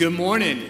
good morning.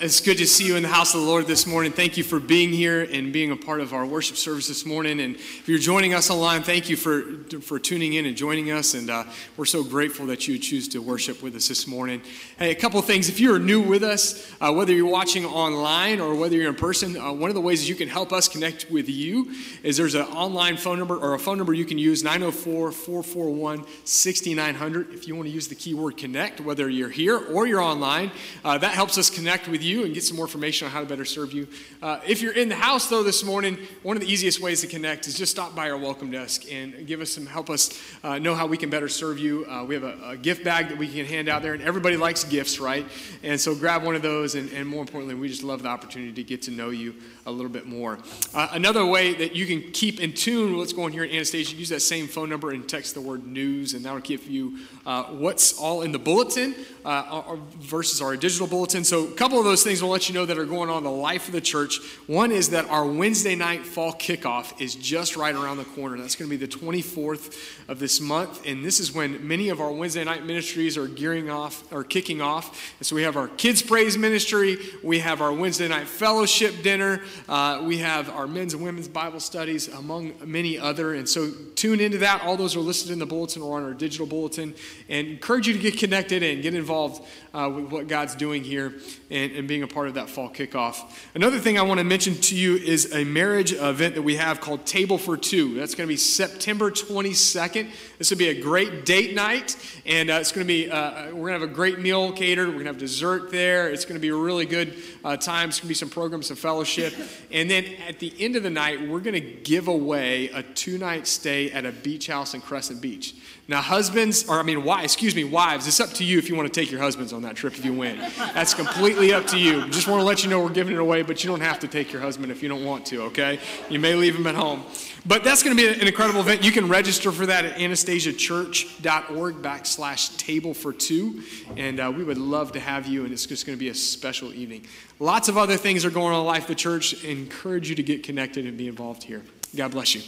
It's good to see you in the house of the Lord this morning. Thank you for being here and being a part of our worship service this morning. And if you're joining us online, thank you for, for tuning in and joining us. And uh, we're so grateful that you choose to worship with us this morning. Hey, a couple of things. If you're new with us, uh, whether you're watching online or whether you're in person, uh, one of the ways you can help us connect with you is there's an online phone number or a phone number you can use 904 441 6900. If you want to use the keyword connect, whether you're here or you're online, uh, that helps us connect with you you and get some more information on how to better serve you. Uh, if you're in the house, though, this morning, one of the easiest ways to connect is just stop by our welcome desk and give us some, help us uh, know how we can better serve you. Uh, we have a, a, gift bag that we can hand out there, and everybody likes gifts, right? And so grab one of those, and, and more importantly, we just love the opportunity to get to know you a little bit more. Uh, another way that you can keep in tune with what's going here at Anastasia, use that same phone number and text the word news, and that'll give you uh, what's all in the bulletin uh, versus our digital bulletin. So, a couple of those things we'll let you know that are going on in the life of the church. One is that our Wednesday night fall kickoff is just right around the corner. That's going to be the 24th of this month, and this is when many of our Wednesday night ministries are gearing off or kicking off. And so, we have our kids' praise ministry, we have our Wednesday night fellowship dinner. Uh, we have our men's and women's Bible studies, among many other. And so tune into that. All those are listed in the bulletin or on our digital bulletin. And encourage you to get connected and get involved uh, with what God's doing here and, and being a part of that fall kickoff. Another thing I want to mention to you is a marriage event that we have called Table for Two. That's going to be September 22nd. This will be a great date night, and uh, it's going to be, uh, we're going to have a great meal catered. We're going to have dessert there. It's going to be a really good uh, time. It's going to be some programs, some fellowship. And then at the end of the night, we're going to give away a two night stay at a beach house in Crescent Beach. Now, husbands, or I mean, wives, excuse me, wives, it's up to you if you want to take your husbands on that trip if you win. That's completely up to you. Just want to let you know we're giving it away, but you don't have to take your husband if you don't want to, okay? You may leave him at home. But that's going to be an incredible event. You can register for that at anastasiachurch.org backslash table for two. And uh, we would love to have you, and it's just going to be a special evening. Lots of other things are going on in life of the church. Encourage you to get connected and be involved here. God bless you.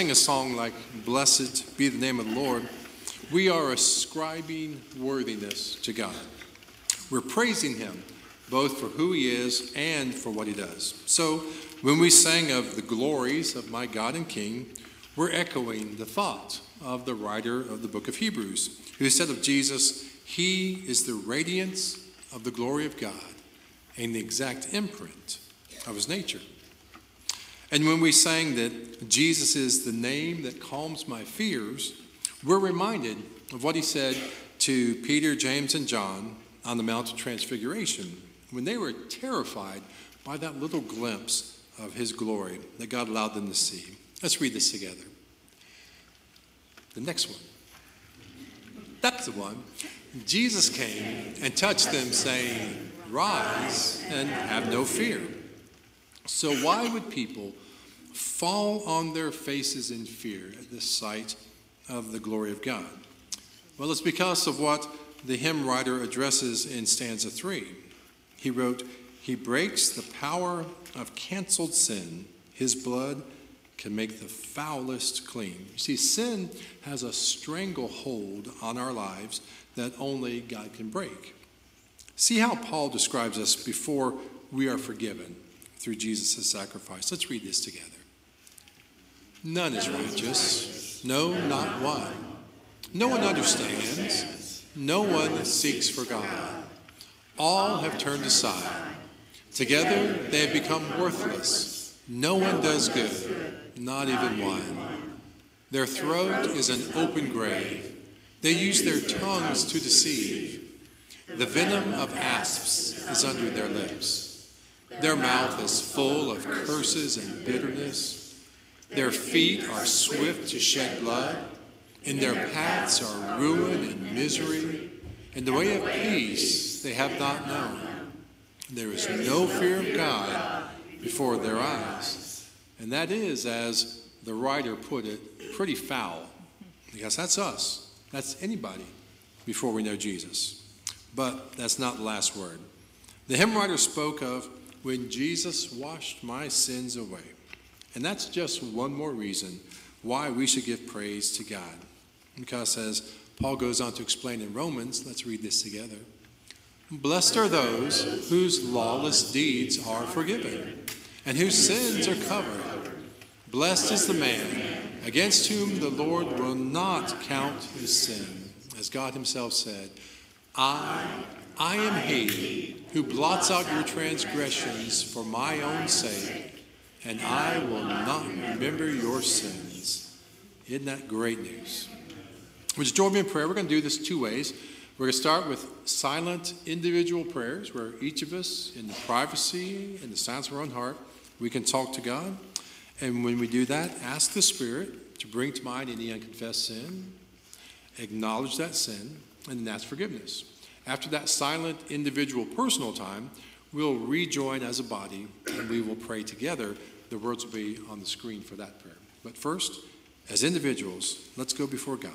Sing a song like, Blessed be the name of the Lord, we are ascribing worthiness to God. We're praising Him both for who He is and for what He does. So when we sang of the glories of my God and King, we're echoing the thought of the writer of the book of Hebrews, who said of Jesus, He is the radiance of the glory of God and the exact imprint of His nature. And when we sang that Jesus is the name that calms my fears, we're reminded of what he said to Peter, James, and John on the Mount of Transfiguration when they were terrified by that little glimpse of his glory that God allowed them to see. Let's read this together. The next one. That's the one. Jesus came and touched them, saying, Rise and have no fear. So, why would people fall on their faces in fear at the sight of the glory of God? Well, it's because of what the hymn writer addresses in stanza three. He wrote, He breaks the power of canceled sin. His blood can make the foulest clean. You see, sin has a stranglehold on our lives that only God can break. See how Paul describes us before we are forgiven through Jesus' sacrifice. Let's read this together. None is righteous, no, not one. No one understands, no one seeks for God. All have turned aside. Together they have become worthless. No one does good, not even one. Their throat is an open grave. They use their tongues to deceive. The venom of asps is under their lips. Their mouth is full of curses and bitterness. Their feet are swift to shed blood, and their paths are ruin and misery, and the way of peace they have not known. There is no fear of God before their eyes. And that is, as the writer put it, pretty foul. Because that's us. That's anybody before we know Jesus. But that's not the last word. The hymn writer spoke of when Jesus washed my sins away. And that's just one more reason why we should give praise to God. Because as Paul goes on to explain in Romans, let's read this together. Blessed are those whose lawless deeds are forgiven and whose sins are covered. Blessed is the man against whom the Lord will not count his sin. As God himself said, I, I am he who blots out your transgressions for my own sake and I will not remember your sins. Isn't that great news? Would you join me in prayer? We're going to do this two ways. We're going to start with silent individual prayers where each of us, in the privacy and the silence of our own heart, we can talk to God. And when we do that, ask the Spirit to bring to mind any unconfessed sin, acknowledge that sin, and then ask forgiveness. After that silent individual personal time, we'll rejoin as a body and we will pray together. The words will be on the screen for that prayer. But first, as individuals, let's go before God.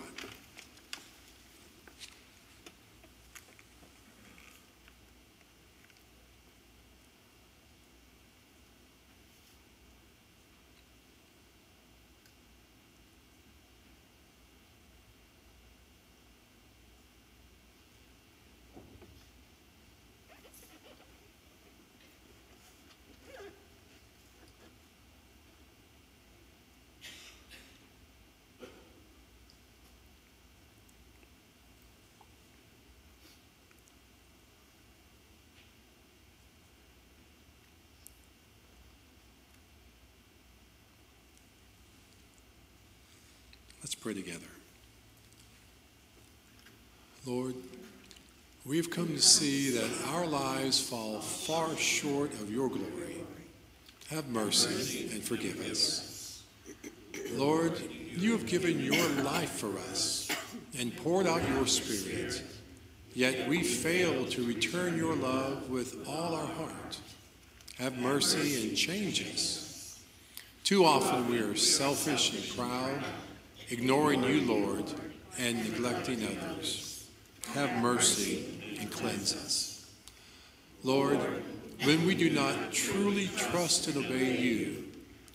Let's pray together. Lord, we've come to see that our lives fall far short of your glory. Have mercy and forgive us. Lord, you have given your life for us and poured out your Spirit. yet we fail to return your love with all our heart. Have mercy and change us. Too often we are selfish and proud, ignoring you, Lord, and neglecting others. Have mercy and cleanse us. Lord, when we do not truly trust and obey you,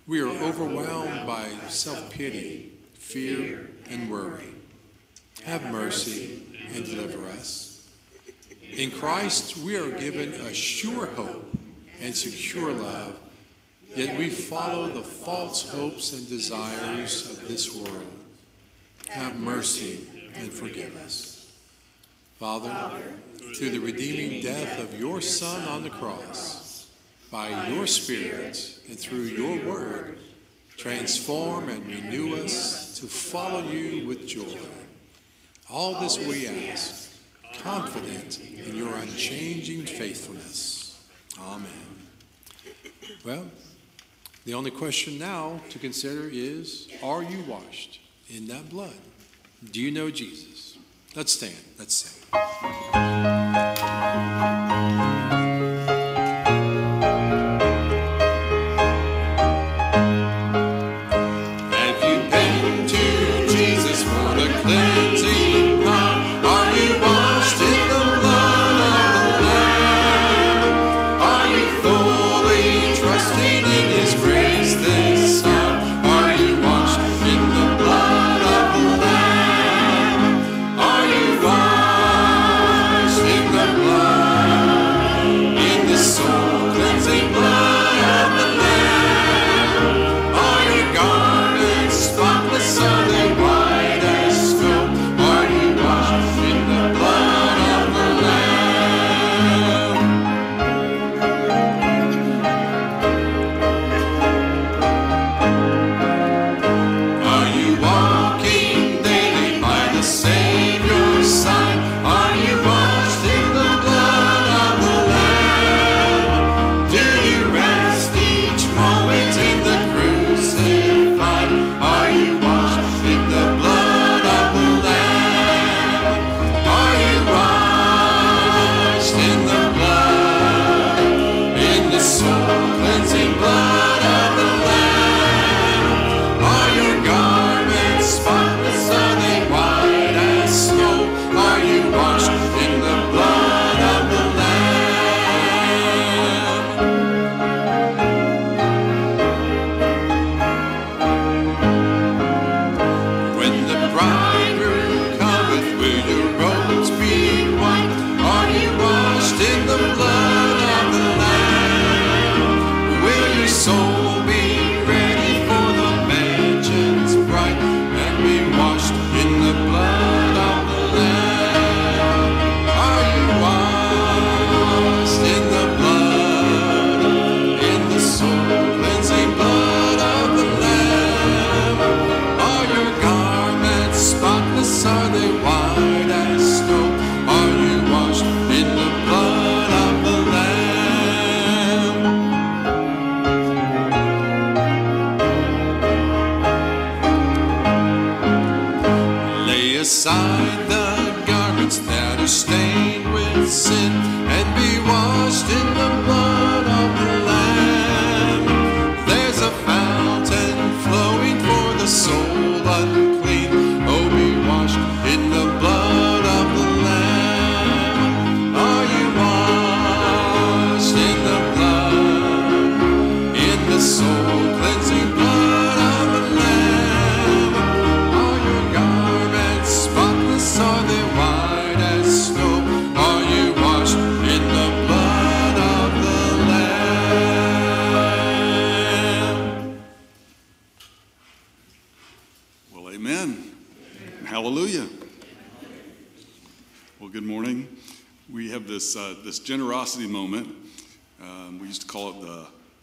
we are overwhelmed by self pity, fear, and worry. Have mercy and deliver us. In Christ, we are given a sure hope and secure love, yet we follow the false hopes and desires of this world. Have mercy and forgive us. Father, through the redeeming death of your Son on the cross, by your Spirit and through your word, transform and renew us to follow you with joy. All this we ask, confident in your unchanging faithfulness. Amen. Well, the only question now to consider is Are you washed in that blood? Do you know Jesus? Let's stand. Let's sing.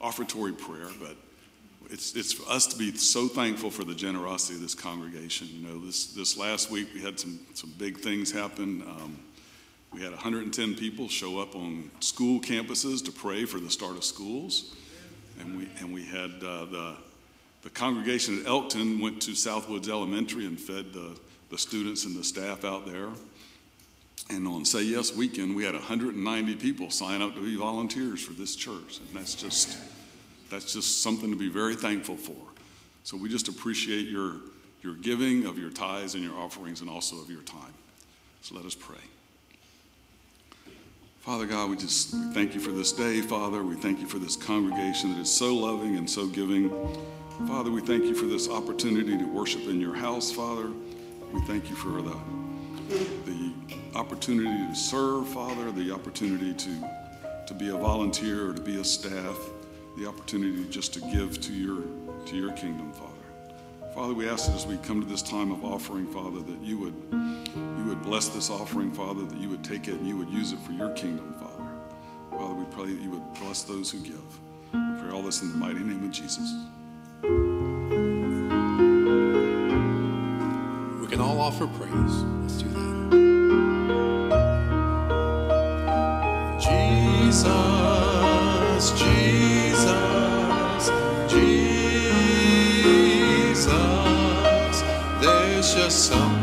Offertory prayer, but it's, it's for us to be so thankful for the generosity of this congregation. You know, this, this last week we had some, some big things happen. Um, we had 110 people show up on school campuses to pray for the start of schools. And we, and we had uh, the, the congregation at Elkton went to Southwoods Elementary and fed the, the students and the staff out there. And on Say Yes weekend, we had 190 people sign up to be volunteers for this church. And that's just, that's just something to be very thankful for. So we just appreciate your, your giving of your tithes and your offerings and also of your time. So let us pray. Father God, we just we thank you for this day, Father. We thank you for this congregation that is so loving and so giving. Father, we thank you for this opportunity to worship in your house, Father. We thank you for the, the opportunity to serve, Father, the opportunity to, to be a volunteer or to be a staff, the opportunity just to give to your, to your kingdom, Father. Father, we ask that as we come to this time of offering, Father, that you would, you would bless this offering, Father, that you would take it and you would use it for your kingdom, Father. Father, we pray that you would bless those who give. We pray all this in the mighty name of Jesus. We can all offer praise. Let's do that. Jesus, Jesus, There's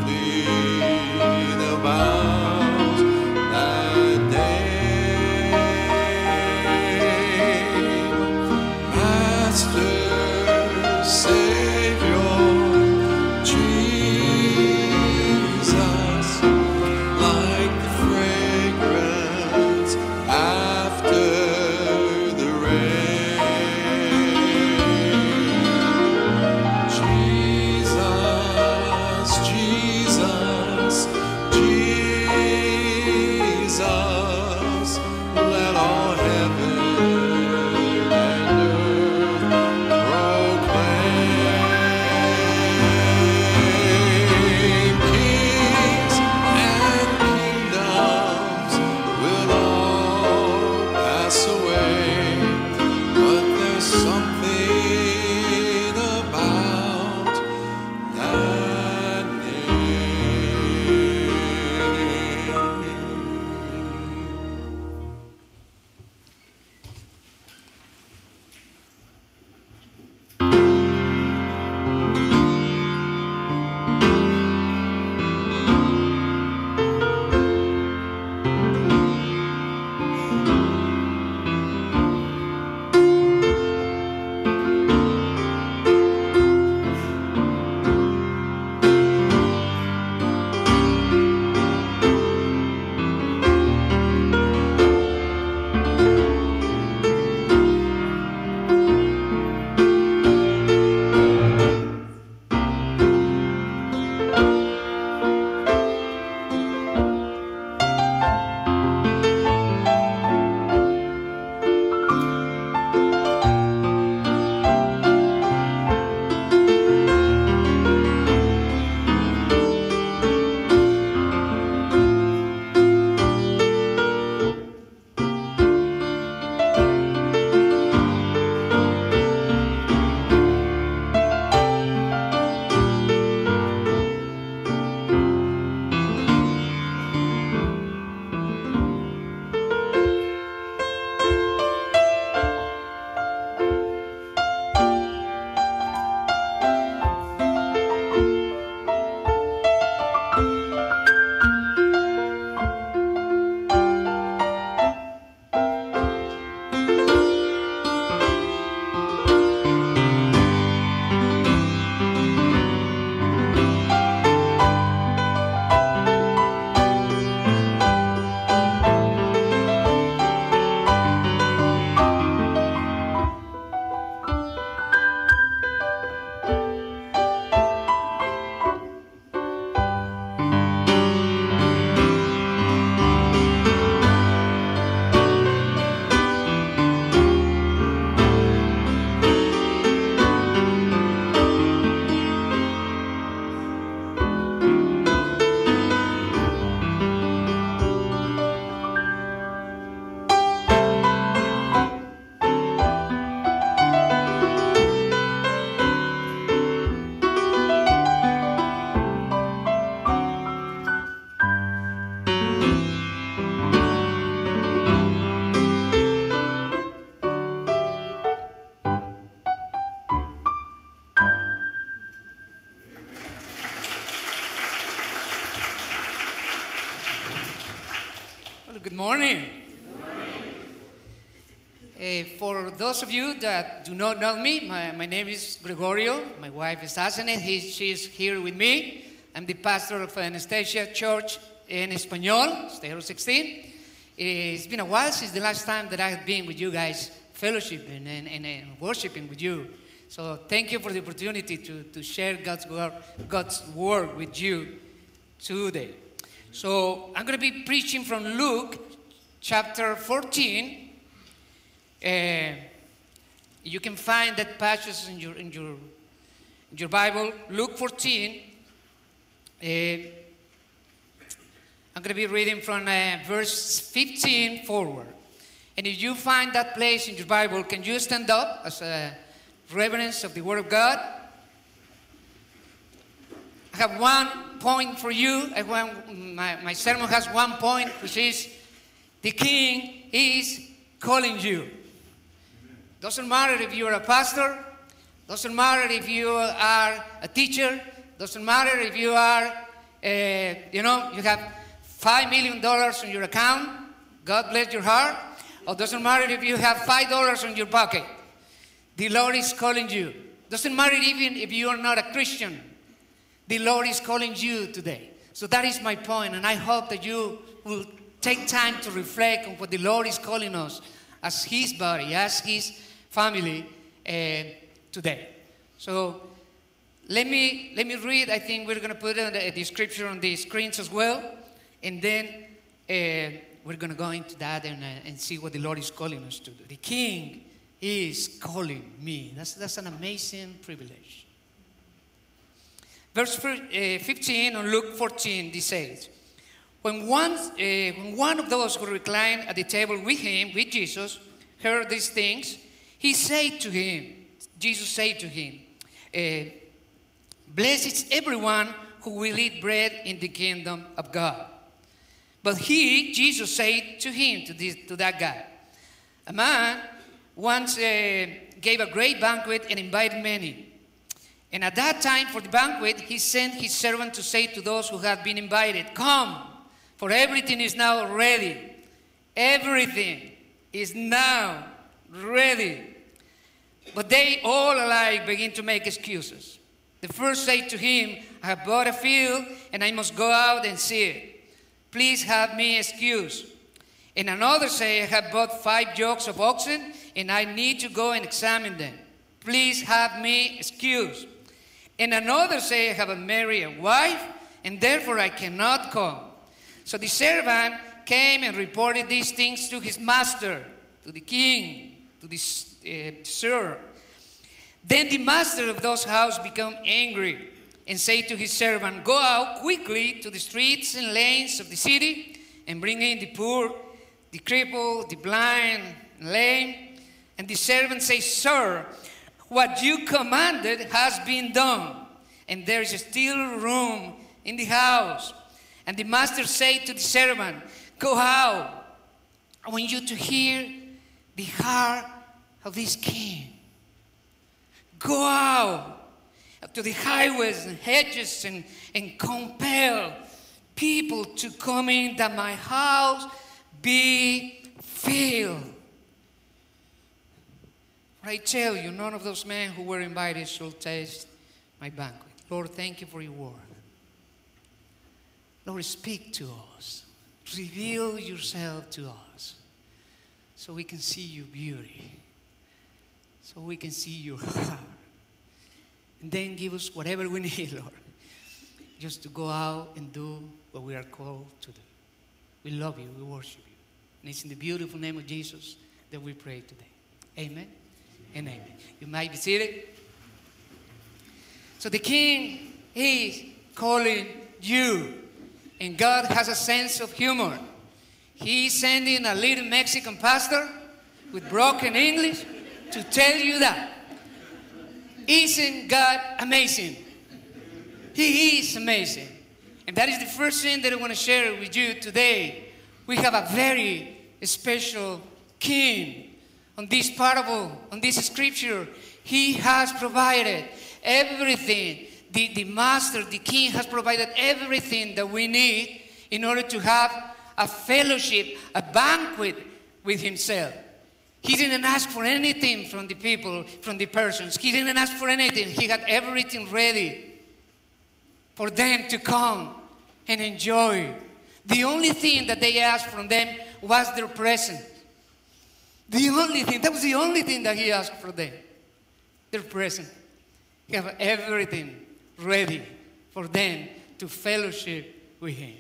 for those of you that do not know me, my, my name is Gregorio. My wife is Asenet. He, she's here with me. I'm the pastor of Anastasia Church in Espanol, Stereo 16. It's been a while since the last time that I have been with you guys, fellowshipping and, and, and worshiping with you. So thank you for the opportunity to, to share God's word, God's word with you today. So I'm going to be preaching from Luke chapter 14. Uh, you can find that passage in your, in your, in your Bible, Luke 14. Uh, I'm going to be reading from uh, verse 15 forward. And if you find that place in your Bible, can you stand up as a reverence of the Word of God? I have one point for you. I want, my, my sermon has one point, which is the King is calling you. Doesn't matter if you're a pastor, doesn't matter if you are a teacher, doesn't matter if you are, uh, you know, you have $5 million on your account, God bless your heart, or doesn't matter if you have $5 on your pocket. The Lord is calling you. Doesn't matter even if you are not a Christian. The Lord is calling you today. So that is my point, and I hope that you will take time to reflect on what the Lord is calling us as His body, as His family today. So let me let me read. I think we're going to put the, the scripture on the screens as well, and then uh, we're going to go into that and, uh, and see what the Lord is calling us to do. The King is calling me. That's that's an amazing privilege. Verse 15 on Luke 14, this says, when one, uh, when one of those who reclined at the table with him, with Jesus, heard these things, he said to him, Jesus said to him, uh, Blessed is everyone who will eat bread in the kingdom of God. But he, Jesus, said to him, to, this, to that guy, a man once uh, gave a great banquet and invited many. And at that time, for the banquet, he sent his servant to say to those who had been invited, Come, for everything is now ready. Everything is now ready. But they all alike begin to make excuses. The first said to him, I have bought a field and I must go out and see it. Please have me excuse. And another say, I have bought five yokes of oxen and I need to go and examine them. Please have me excuse. And another say, I have a married wife, and therefore I cannot come. So the servant came and reported these things to his master, to the king, to the uh, sir. Then the master of those house became angry and said to his servant, Go out quickly to the streets and lanes of the city and bring in the poor, the crippled, the blind, lame. And the servant says, Sir, what you commanded has been done, and there is still room in the house. And the master said to the servant, Go out. I want you to hear the heart of this king. Go out to the highways and hedges and, and compel people to come in that my house be filled. I tell you, none of those men who were invited shall taste my banquet. Lord, thank you for your word. Lord, speak to us. Reveal yourself to us so we can see your beauty, so we can see your heart. And then give us whatever we need, Lord, just to go out and do what we are called to do. We love you, we worship you. And it's in the beautiful name of Jesus that we pray today. Amen and amen. You might be seated. So the king is calling you, and God has a sense of humor. He's sending a little Mexican pastor with broken English to tell you that. Isn't God amazing? He is amazing. And that is the first thing that I want to share with you today. We have a very special king on this parable, on this scripture, he has provided everything. The, the master, the king, has provided everything that we need in order to have a fellowship, a banquet with himself. He didn't ask for anything from the people, from the persons. He didn't ask for anything. He had everything ready for them to come and enjoy. The only thing that they asked from them was their presence. The only thing, that was the only thing that he asked for them. Their presence. He have everything ready for them to fellowship with him.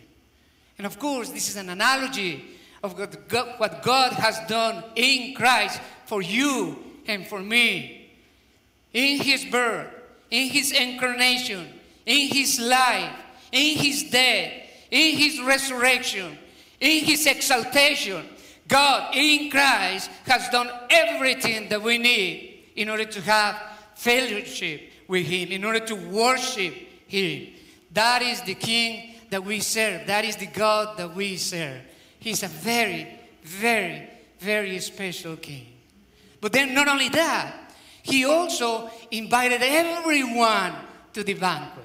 And of course, this is an analogy of what God, has done in Christ for you and for me. In his birth, in his incarnation, in his life, in his death, in his resurrection, in his exaltation, God in Christ has done everything that we need in order to have fellowship with Him, in order to worship Him. That is the King that we serve. That is the God that we serve. He's a very, very, very special King. But then, not only that, He also invited everyone to the banquet.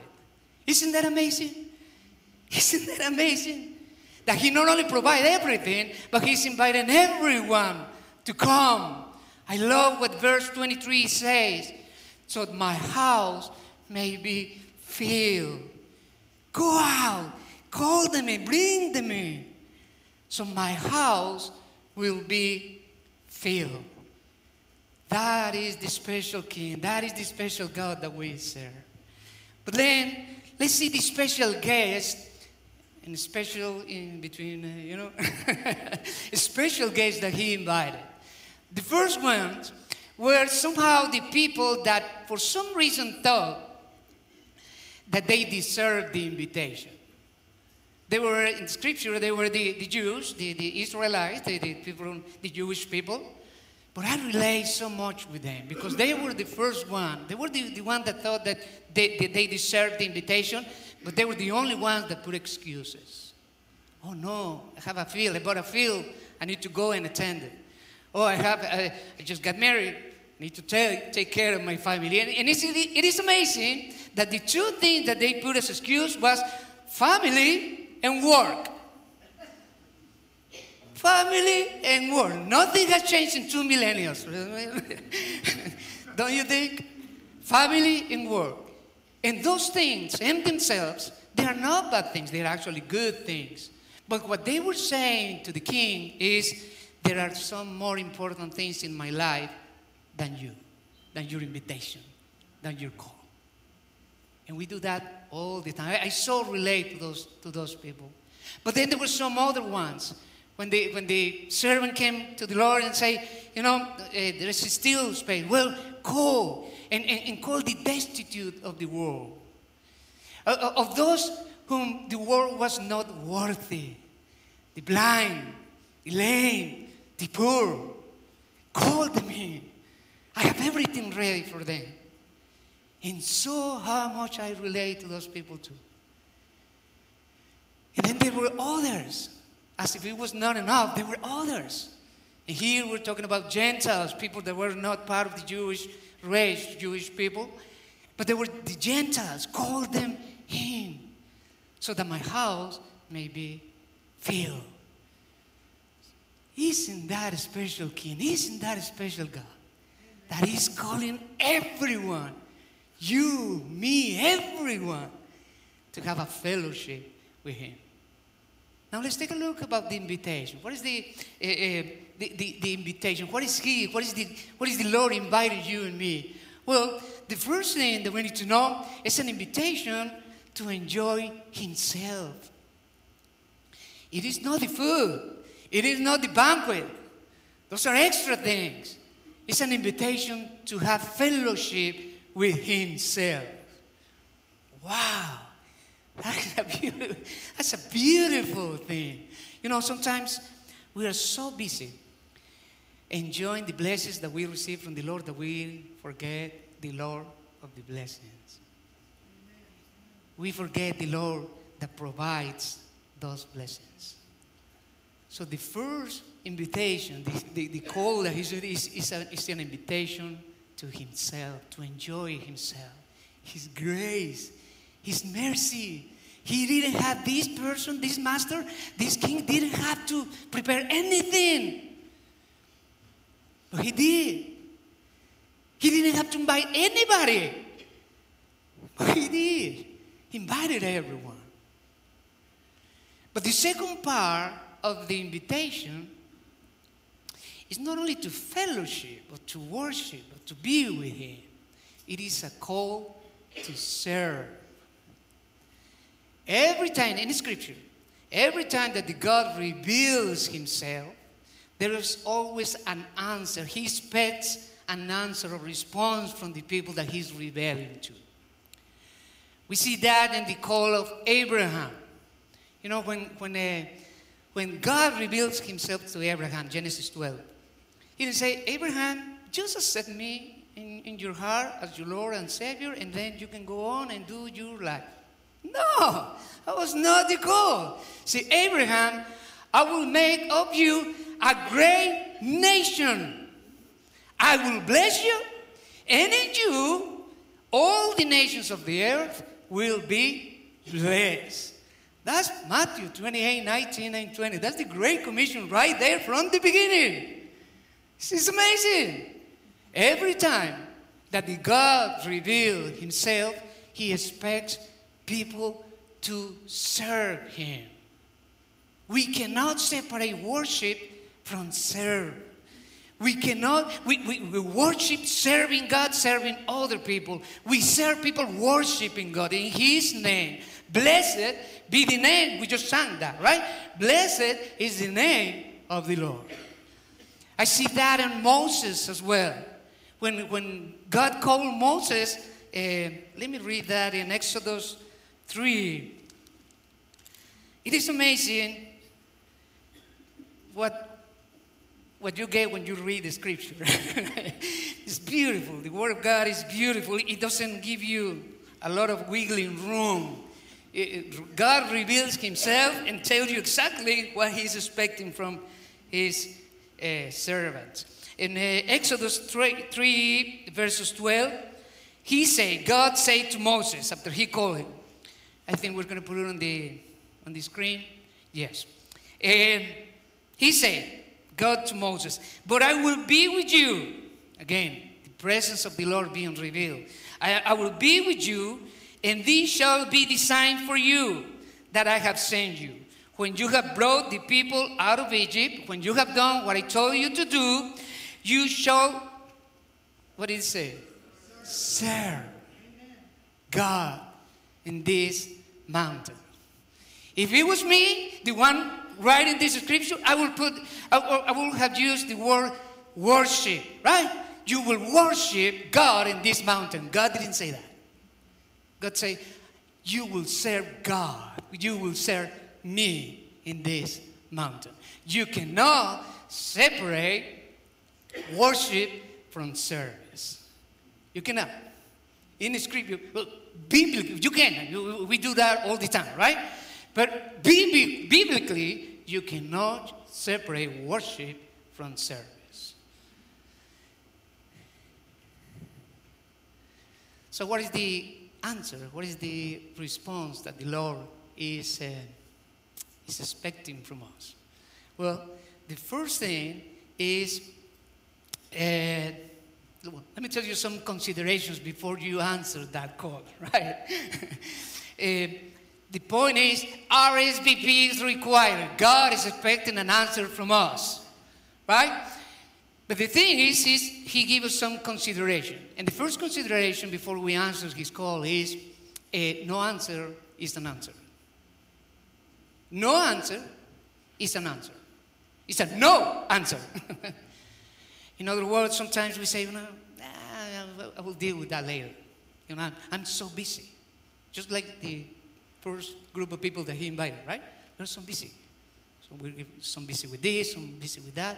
Isn't that amazing? Isn't that amazing? That He not only provided everything, but He's inviting everyone to come. I love what verse 23 says so that my house may be filled. Go out, call them in, bring them in. So my house will be filled. That is the special King. That is the special God that we serve. But then, let's see the special guest and special in between, uh, you know, special guest that he invited. The first ones were somehow the people that, for some reason, thought that they deserved the invitation. They were in scripture, they were the, the Jews, the, the Israelites, the, the people, the Jewish people. But I relate so much with them because they were the first one. They were the, the one that thought that they, they, they deserved the invitation, but they were the only ones that put excuses. Oh no, I have a field, I bought a field, I need to go and attend it. Oh, I have, I, I just got married, I need to take, take care of my family. And, and it's, it is amazing that the two things that they put as excuse was family and work. Family and work. Nothing has changed in two millennials. Don't you think? Family and work. And those things in themselves, they are not bad things, they are actually good things. But what they were saying to the king is there are some more important things in my life than you, than your invitation, than your call. And we do that all the time. I, I so relate to those, to those people. But then there were some other ones. When the, when the servant came to the Lord and say, you know, uh, there is still space. Well, call and, and, and call the destitute of the world. Uh, of those whom the world was not worthy. The blind, the lame, the poor. Call them in. I have everything ready for them. And so how much I relate to those people too. And then there were others. As if it was not enough, there were others. And here we're talking about Gentiles, people that were not part of the Jewish race, Jewish people. But they were the Gentiles. Call them in so that my house may be filled. Isn't that a special king? Isn't that a special God? That is calling everyone, you, me, everyone, to have a fellowship with Him. Now let's take a look about the invitation. What is the, uh, uh, the, the, the, invitation? What is He? What is, the, what is the Lord inviting you and me? Well, the first thing that we need to know is an invitation to enjoy Himself. It is not the food. It is not the banquet. Those are extra things. It's an invitation to have fellowship with Himself. Wow. That's a, beautiful, that's a beautiful thing. You know, sometimes we are so busy enjoying the blessings that we receive from the Lord that we forget the Lord of the blessings. We forget the Lord that provides those blessings. So the first invitation, the, the, the call that he's is, is, a, is an invitation to himself, to enjoy himself, his grace, his mercy, He didn't have this person, this master, this king didn't have to prepare anything. But he did. He didn't have to invite anybody. But he did. He invited everyone. But the second part of the invitation is not only to fellowship, but to worship, to be with him. It is a call to serve. Every time in Scripture, every time that the God reveals Himself, there is always an answer. He expects an answer or response from the people that He's revealing to. We see that in the call of Abraham. You know, when, when, uh, when God reveals Himself to Abraham, Genesis 12, He didn't say, Abraham, just accept me in, in your heart as your Lord and Savior, and then you can go on and do your life. No, that was not the goal. See, Abraham, I will make of you a great nation. I will bless you, and in you, all the nations of the earth will be blessed. That's Matthew 28 19 and 20. That's the Great Commission right there from the beginning. This is amazing. Every time that the God reveals Himself, He expects people to serve Him. We cannot separate worship from serve. We cannot, we, we, we worship serving God, serving other people. We serve people worshiping God in His name. Blessed be the name. We just sang that, right? Blessed is the name of the Lord. I see that in Moses as well. When, when God called Moses, uh, let me read that in Exodus 3. It is amazing what, what you get when you read the scripture. it's beautiful. The Word of God is beautiful. It doesn't give you a lot of wiggling room. It, God reveals Himself and tells you exactly what He's expecting from His uh, servants. In uh, Exodus 3, 3, verses 12, He said, God said to Moses after He called him, I think we're going to put it on the, on the screen. Yes. And he said, God to Moses, but I will be with you. Again, the presence of the Lord being revealed. I, I will be with you, and this shall be the sign for you that I have sent you. When you have brought the people out of Egypt, when you have done what I told you to do, you shall, what did it say? Serve God in this mountain. If it was me, the one writing this scripture, I will put, I, I will have used the word worship, right? You will worship God in this mountain. God didn't say that. God said, you will serve God. You will serve me in this mountain. You cannot separate worship from service. You cannot. In the scripture, biblically, you can. We do that all the time, right? But biblically, you cannot separate worship from service. So, what is the answer? What is the response that the Lord is, uh, is expecting from us? Well, the first thing is uh, let me tell you some considerations before you answer that call, right? uh, the point is, RSVP is required. God is expecting an answer from us, right? But the thing is, is He gives us some consideration. And the first consideration before we answer His call is uh, no answer is an answer. No answer is an answer. It's a no answer. In other words, sometimes we say, you know, I will deal with that later. You know, I'm so busy. Just like the first group of people that he invited, right? They're so busy. So we're some busy with this, some busy with that.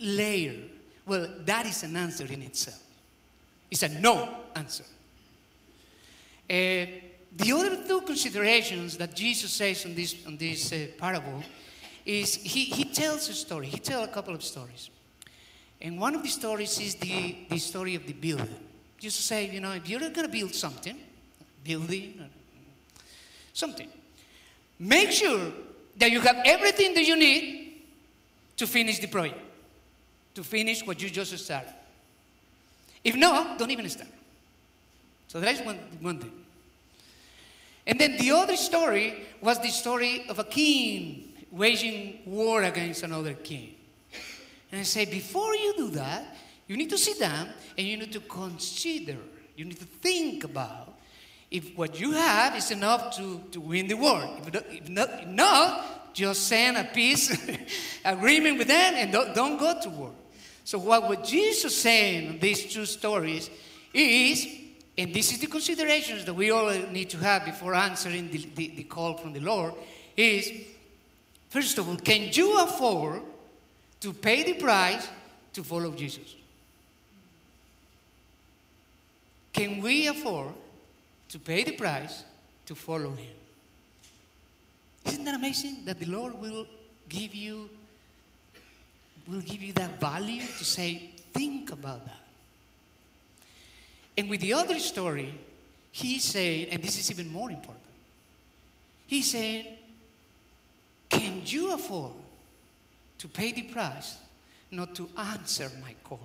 Later. Well, that is an answer in itself. It's a no answer. Uh, the other two considerations that Jesus says on this, on this uh, parable is he, he tells a story. He tells a couple of stories. And one of the stories is the, the story of the builder. Just say, you know, if you're going to build something, building, uh, something. Make sure that you have everything that you need to finish the project, to finish what you just started. If not, don't even start. So that is one, one thing. And then the other story was the story of a king waging war against another king. And I say, before you do that, you need to sit down and you need to consider, you need to think about if what you have is enough to, to win the war. If, not, if not, just send a peace agreement with them and don't, don't go to war. So what, what Jesus saying in these two stories is, and this is the considerations that we all need to have before answering the, the, the call from the Lord, is first of all, can you afford to pay the price to follow Jesus? Can we afford to pay the price to follow him? Isn't that amazing that the Lord will give you will give you that value to say, think about that. And with the other story, he said, and this is even more important, he said, can you afford to pay the price not to answer my call?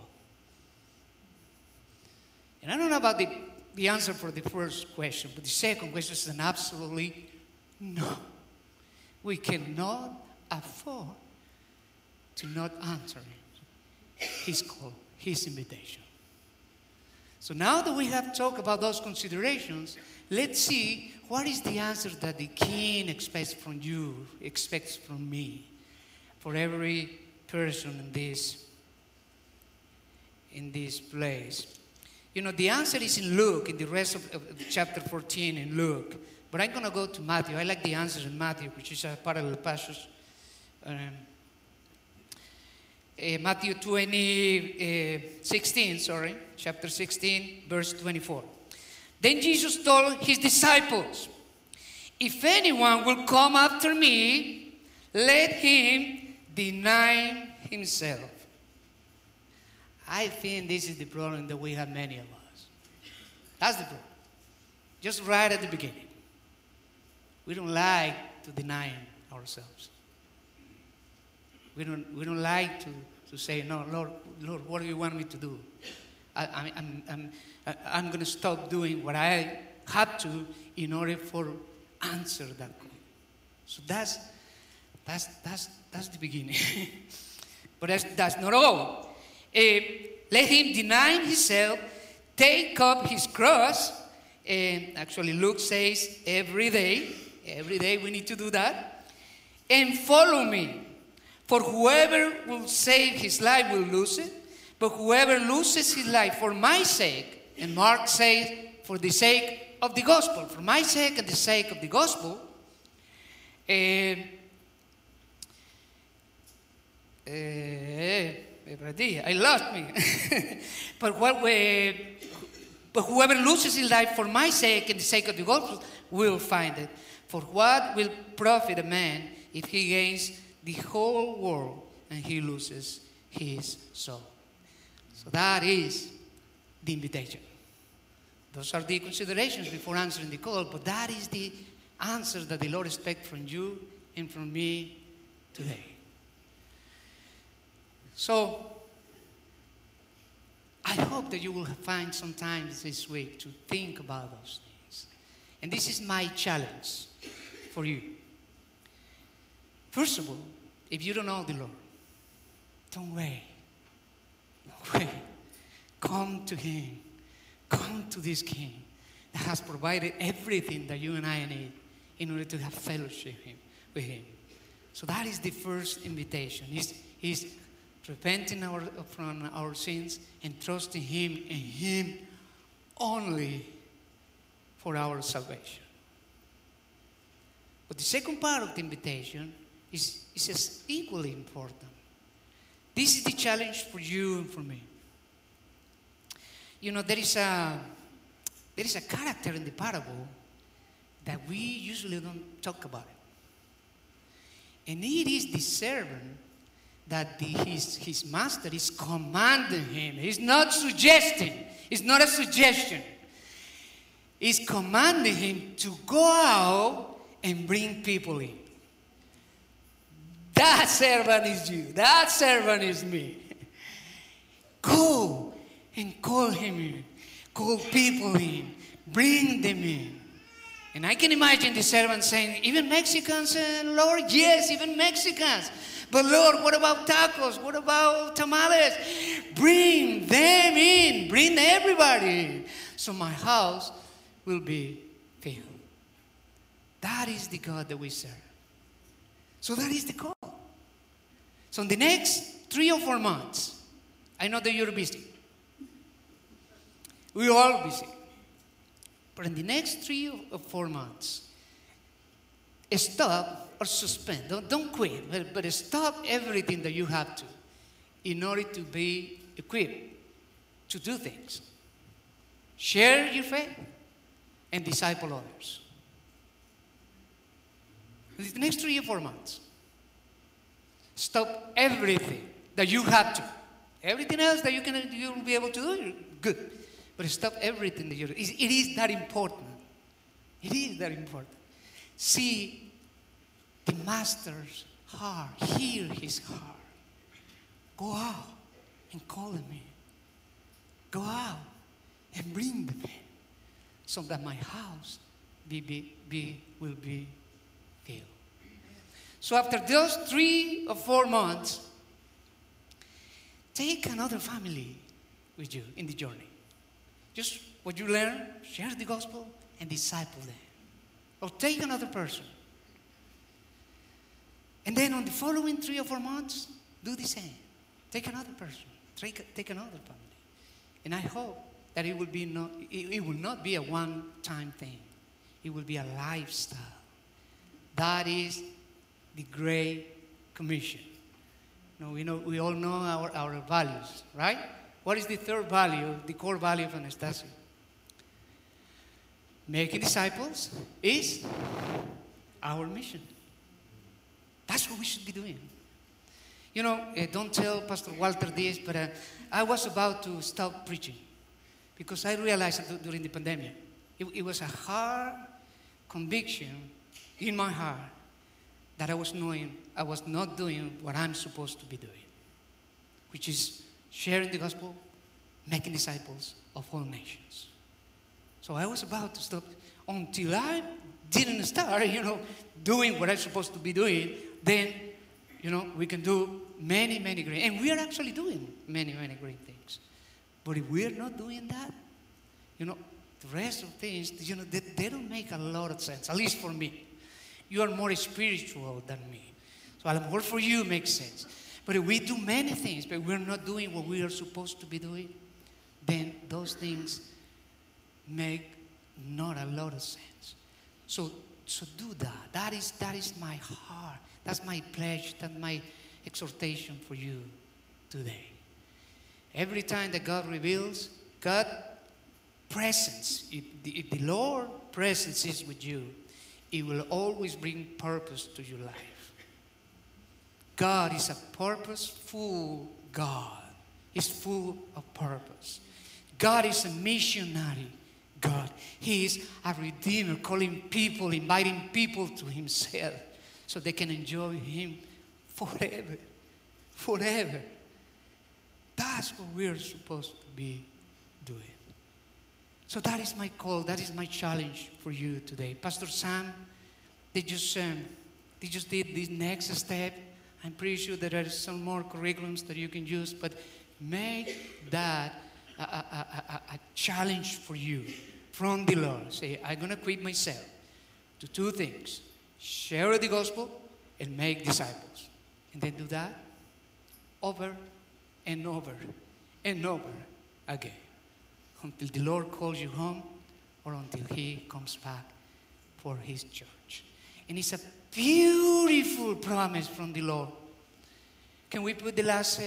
And I don't know about the, the answer for the first question, but the second question is an absolutely no. We cannot afford to not answer his call, his invitation. So now that we have talked about those considerations, let's see what is the answer that the king expects from you, expects from me, for every person in this in this place. You know, the answer is in Luke, in the rest of, of chapter 14 in Luke. But I'm going to go to Matthew. I like the answer in Matthew, which is a parallel passage. Um, uh, Matthew 20, uh, 16, sorry, chapter 16, verse 24. Then Jesus told his disciples, If anyone will come after me, let him deny himself. I think this is the problem that we have many of us. That's the problem. Just right at the beginning. We don't like to deny ourselves. We don't, we don't like to, to say, no, Lord, Lord, what do you want me to do? I, I, I'm, I'm, I'm going to stop doing what I have to in order for answer that call. So that's, that's, that's, that's the beginning. but that's, that's not all. Uh, let him deny himself, take up his cross. And actually, Luke says every day, every day we need to do that, and follow me. For whoever will save his life will lose it, but whoever loses his life for my sake, and Mark says, for the sake of the gospel, for my sake and the sake of the gospel, uh, uh, I lost me. but, what we, but whoever loses his life for my sake and the sake of the gospel will find it. For what will profit a man if he gains the whole world and he loses his soul? So that is the invitation. Those are the considerations before answering the call, but that is the answer that the Lord expects from you and from me today. So, I hope that you will find some time this week to think about those things. And this is my challenge for you. First of all, if you don't know the Lord, don't wait. Don't wait. Come to Him. Come to this King that has provided everything that you and I need in order to have fellowship with Him. So that is the first invitation. He's, he's repenting our, from our sins and trusting Him and Him only for our salvation. But the second part of the invitation is, is equally important. This is the challenge for you and for me. You know, there is a there is a character in the parable that we usually don't talk about it. And it is the servant that the, his, his master is commanding him. He's not suggesting, it's not a suggestion. He's commanding him to go out and bring people in. That servant is you. That servant is me. Go and call him in. Call people in. Bring them in. And I can imagine the servant saying, even Mexicans, uh, Lord? Yes, even Mexicans. But Lord, what about tacos? What about tamales? Bring them in. Bring everybody in. So my house will be filled. That is the God that we serve. So that is the call. So in the next three or four months, I know that you're busy. We're all busy. But in the next three or four months, stop or suspend. Don't, don't quit, but, but stop everything that you have to in order to be equipped to do things. Share your faith and disciple others. The next three or four months, stop everything that you have to. Everything else that you can you'll be able to do, good. But stop everything that you're it is that important. It is that important. See the master's heart, hear his heart. Go out and call them in. Go out and bring them. So that my house be, be, be, will be filled. So after those three or four months, take another family with you in the journey. Just what you learn, share the gospel and disciple them. Or take another person. And then on the following three or four months, do the same. Take another person. Take, take another family. And I hope that it will, be not, it, it will not be a one time thing, it will be a lifestyle. That is the Great Commission. No, we, know, we all know our, our values, right? What is the third value, the core value of Anastasia? Making disciples is our mission. That's what we should be doing. You know, uh, don't tell Pastor Walter this, but uh, I was about to stop preaching because I realized that during the pandemic, it, it was a hard conviction in my heart that I was knowing I was not doing what I'm supposed to be doing, which is sharing the gospel, making disciples of all nations. So I was about to stop until I didn't start, you know, doing what I'm supposed to be doing. Then, you know, we can do many, many great, and we are actually doing many, many great things. But if we're not doing that, you know, the rest of things, you know, they, they don't make a lot of sense, at least for me. You are more spiritual than me. So a more for you makes sense. But if we do many things, but we're not doing what we are supposed to be doing, then those things make not a lot of sense. So, so do that. That is, that is my heart. That's my pledge. That's my exhortation for you today. Every time that God reveals, God presence, if the, if the Lord presence is with you, it will always bring purpose to your life. God is a purposeful God. He's full of purpose. God is a missionary God. He is a redeemer, calling people, inviting people to Himself so they can enjoy Him forever. Forever. That's what we're supposed to be doing. So that is my call. That is my challenge for you today. Pastor Sam, they just um, they just did this next step. I'm pretty sure there are some more curriculums that you can use, but make that a, a, a, a challenge for you from the Lord. Say, I'm going to quit myself to two things share the gospel and make disciples. And then do that over and over and over again until the Lord calls you home or until He comes back for His church. And it's a beautiful promise from the Lord. Can we put the last, uh,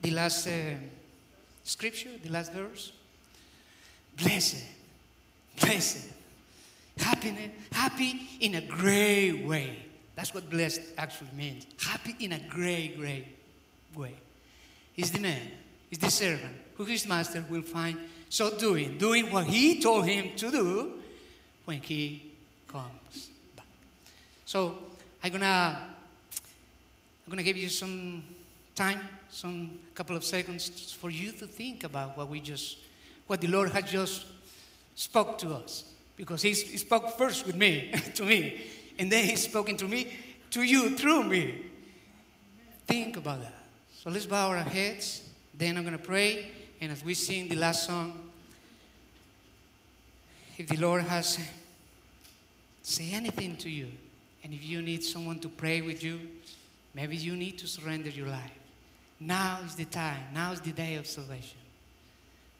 the last uh, scripture, the last verse? Blessed, blessed, happiness, happy in a great way. That's what blessed actually means. Happy in a great, great way. Is the man, is the servant who his master will find so doing, doing what he told him to do when he comes back. So I'm gonna I'm gonna give you some time, some couple of seconds for you to think about what we just what the Lord had just spoke to us. Because he, he spoke first with me, to me, and then he's spoken to me, to you through me. Think about that. So let's bow our heads. Then I'm going to pray. And as we sing the last song, if the Lord has say anything to you, and if you need someone to pray with you, maybe you need to surrender your life. Now is the time. Now is the day of salvation.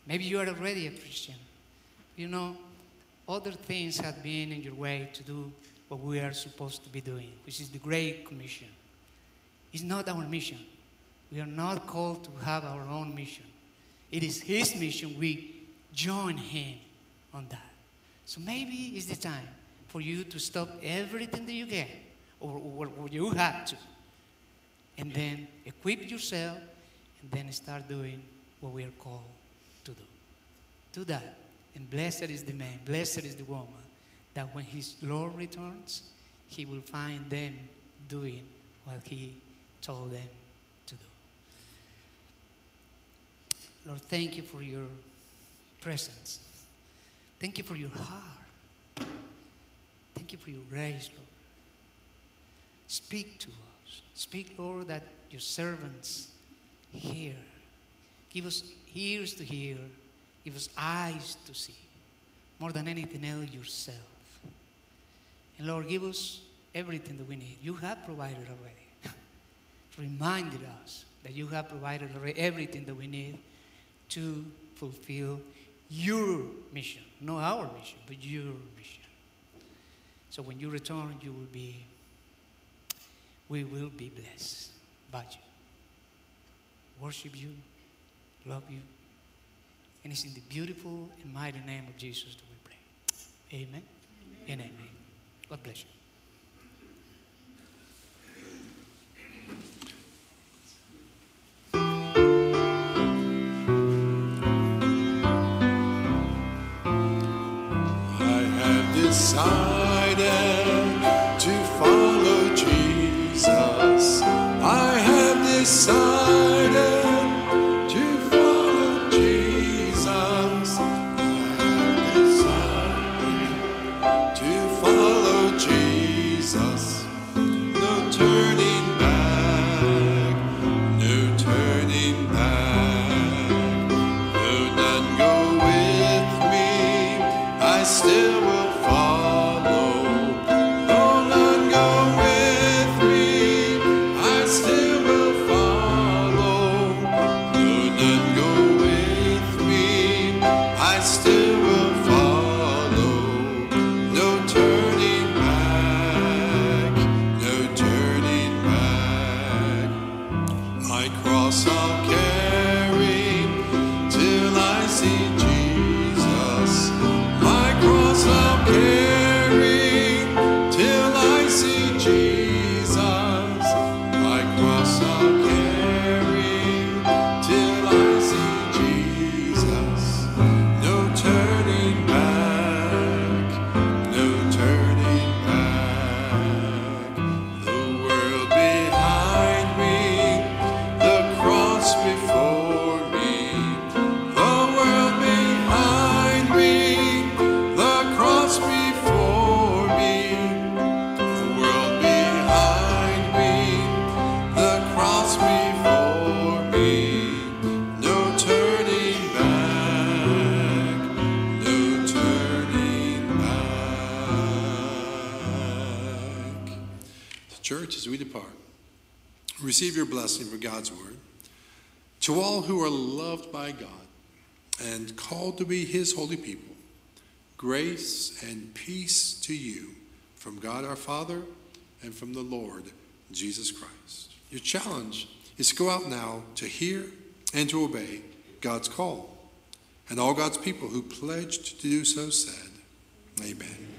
Maybe you are already a Christian. You know, other things have been in your way to do what we are supposed to be doing, which is the Great Commission. It's not our mission. We are not called to have our own mission. It is His mission. We join Him on that. So maybe it's the time for you to stop everything that you get or, or, or you have to, and then equip yourself, and then start doing what we are called to do. Do that. And blessed is the man, blessed is the woman, that when his Lord returns, he will find them doing what he told them to do. Lord, thank you for your presence. Thank you for your heart. Thank you for your grace, Lord. Speak to us. Speak, Lord, that your servants hear. Give us ears to hear. Give us eyes to see. More than anything else, yourself. And Lord, give us everything that we need. You have provided already. Reminded us that you have provided already everything that we need to fulfill your mission. Not our mission, but your mission. So when you return, you will be, we will be blessed by you. Worship you, love you. And it's in the beautiful and mighty name of Jesus that we pray. Amen, and amen. God bless you. I have decided I called to be his holy people, grace and peace to you from God our Father and from the Lord Jesus Christ. Your challenge is to go out now to hear and to obey God's call. And all God's people who pledged to do so said, Amen.